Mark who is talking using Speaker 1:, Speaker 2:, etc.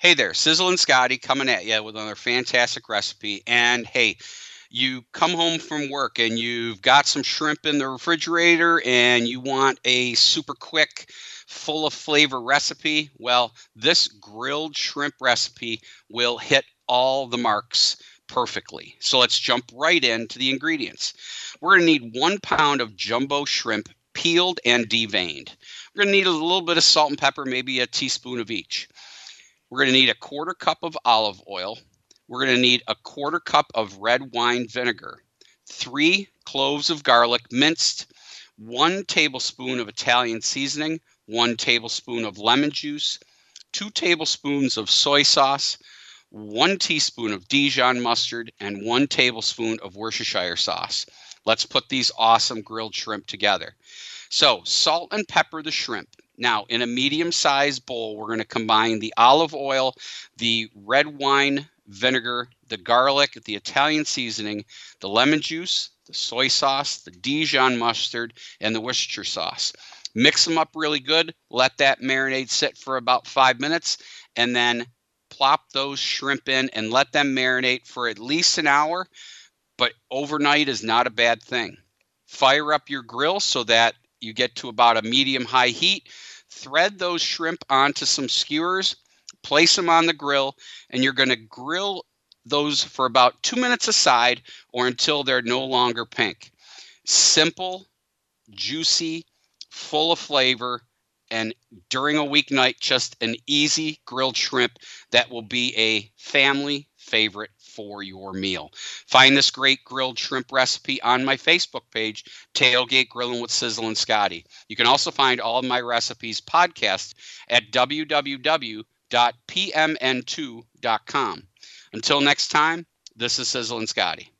Speaker 1: Hey there, Sizzlin Scotty coming at you with another fantastic recipe. And hey, you come home from work and you've got some shrimp in the refrigerator and you want a super quick, full of flavor recipe. Well, this grilled shrimp recipe will hit all the marks perfectly. So let's jump right into the ingredients. We're going to need one pound of jumbo shrimp peeled and deveined. We're going to need a little bit of salt and pepper, maybe a teaspoon of each. We're going to need a quarter cup of olive oil, we're going to need a quarter cup of red wine vinegar, three cloves of garlic minced, one tablespoon of Italian seasoning, one tablespoon of lemon juice, two tablespoons of soy sauce, one teaspoon of Dijon mustard, and one tablespoon of Worcestershire sauce. Let's put these awesome grilled shrimp together. So, salt and pepper the shrimp. Now, in a medium sized bowl, we're going to combine the olive oil, the red wine vinegar, the garlic, the Italian seasoning, the lemon juice, the soy sauce, the Dijon mustard, and the Worcestershire sauce. Mix them up really good. Let that marinade sit for about five minutes, and then plop those shrimp in and let them marinate for at least an hour. But overnight is not a bad thing. Fire up your grill so that you get to about a medium high heat. Thread those shrimp onto some skewers place them on the grill, and you're going to grill those for about two minutes aside or until they're no longer pink. Simple, juicy, full of flavor, and during a weeknight, just an easy grilled shrimp that will be a family favorite for your meal. Find this great grilled shrimp recipe on my Facebook page, Tailgate Grilling with Sizzlin Scotty. You can also find all of my recipes podcast at www www.pmn2.com. Until next time, this is Sizzlin Scotty.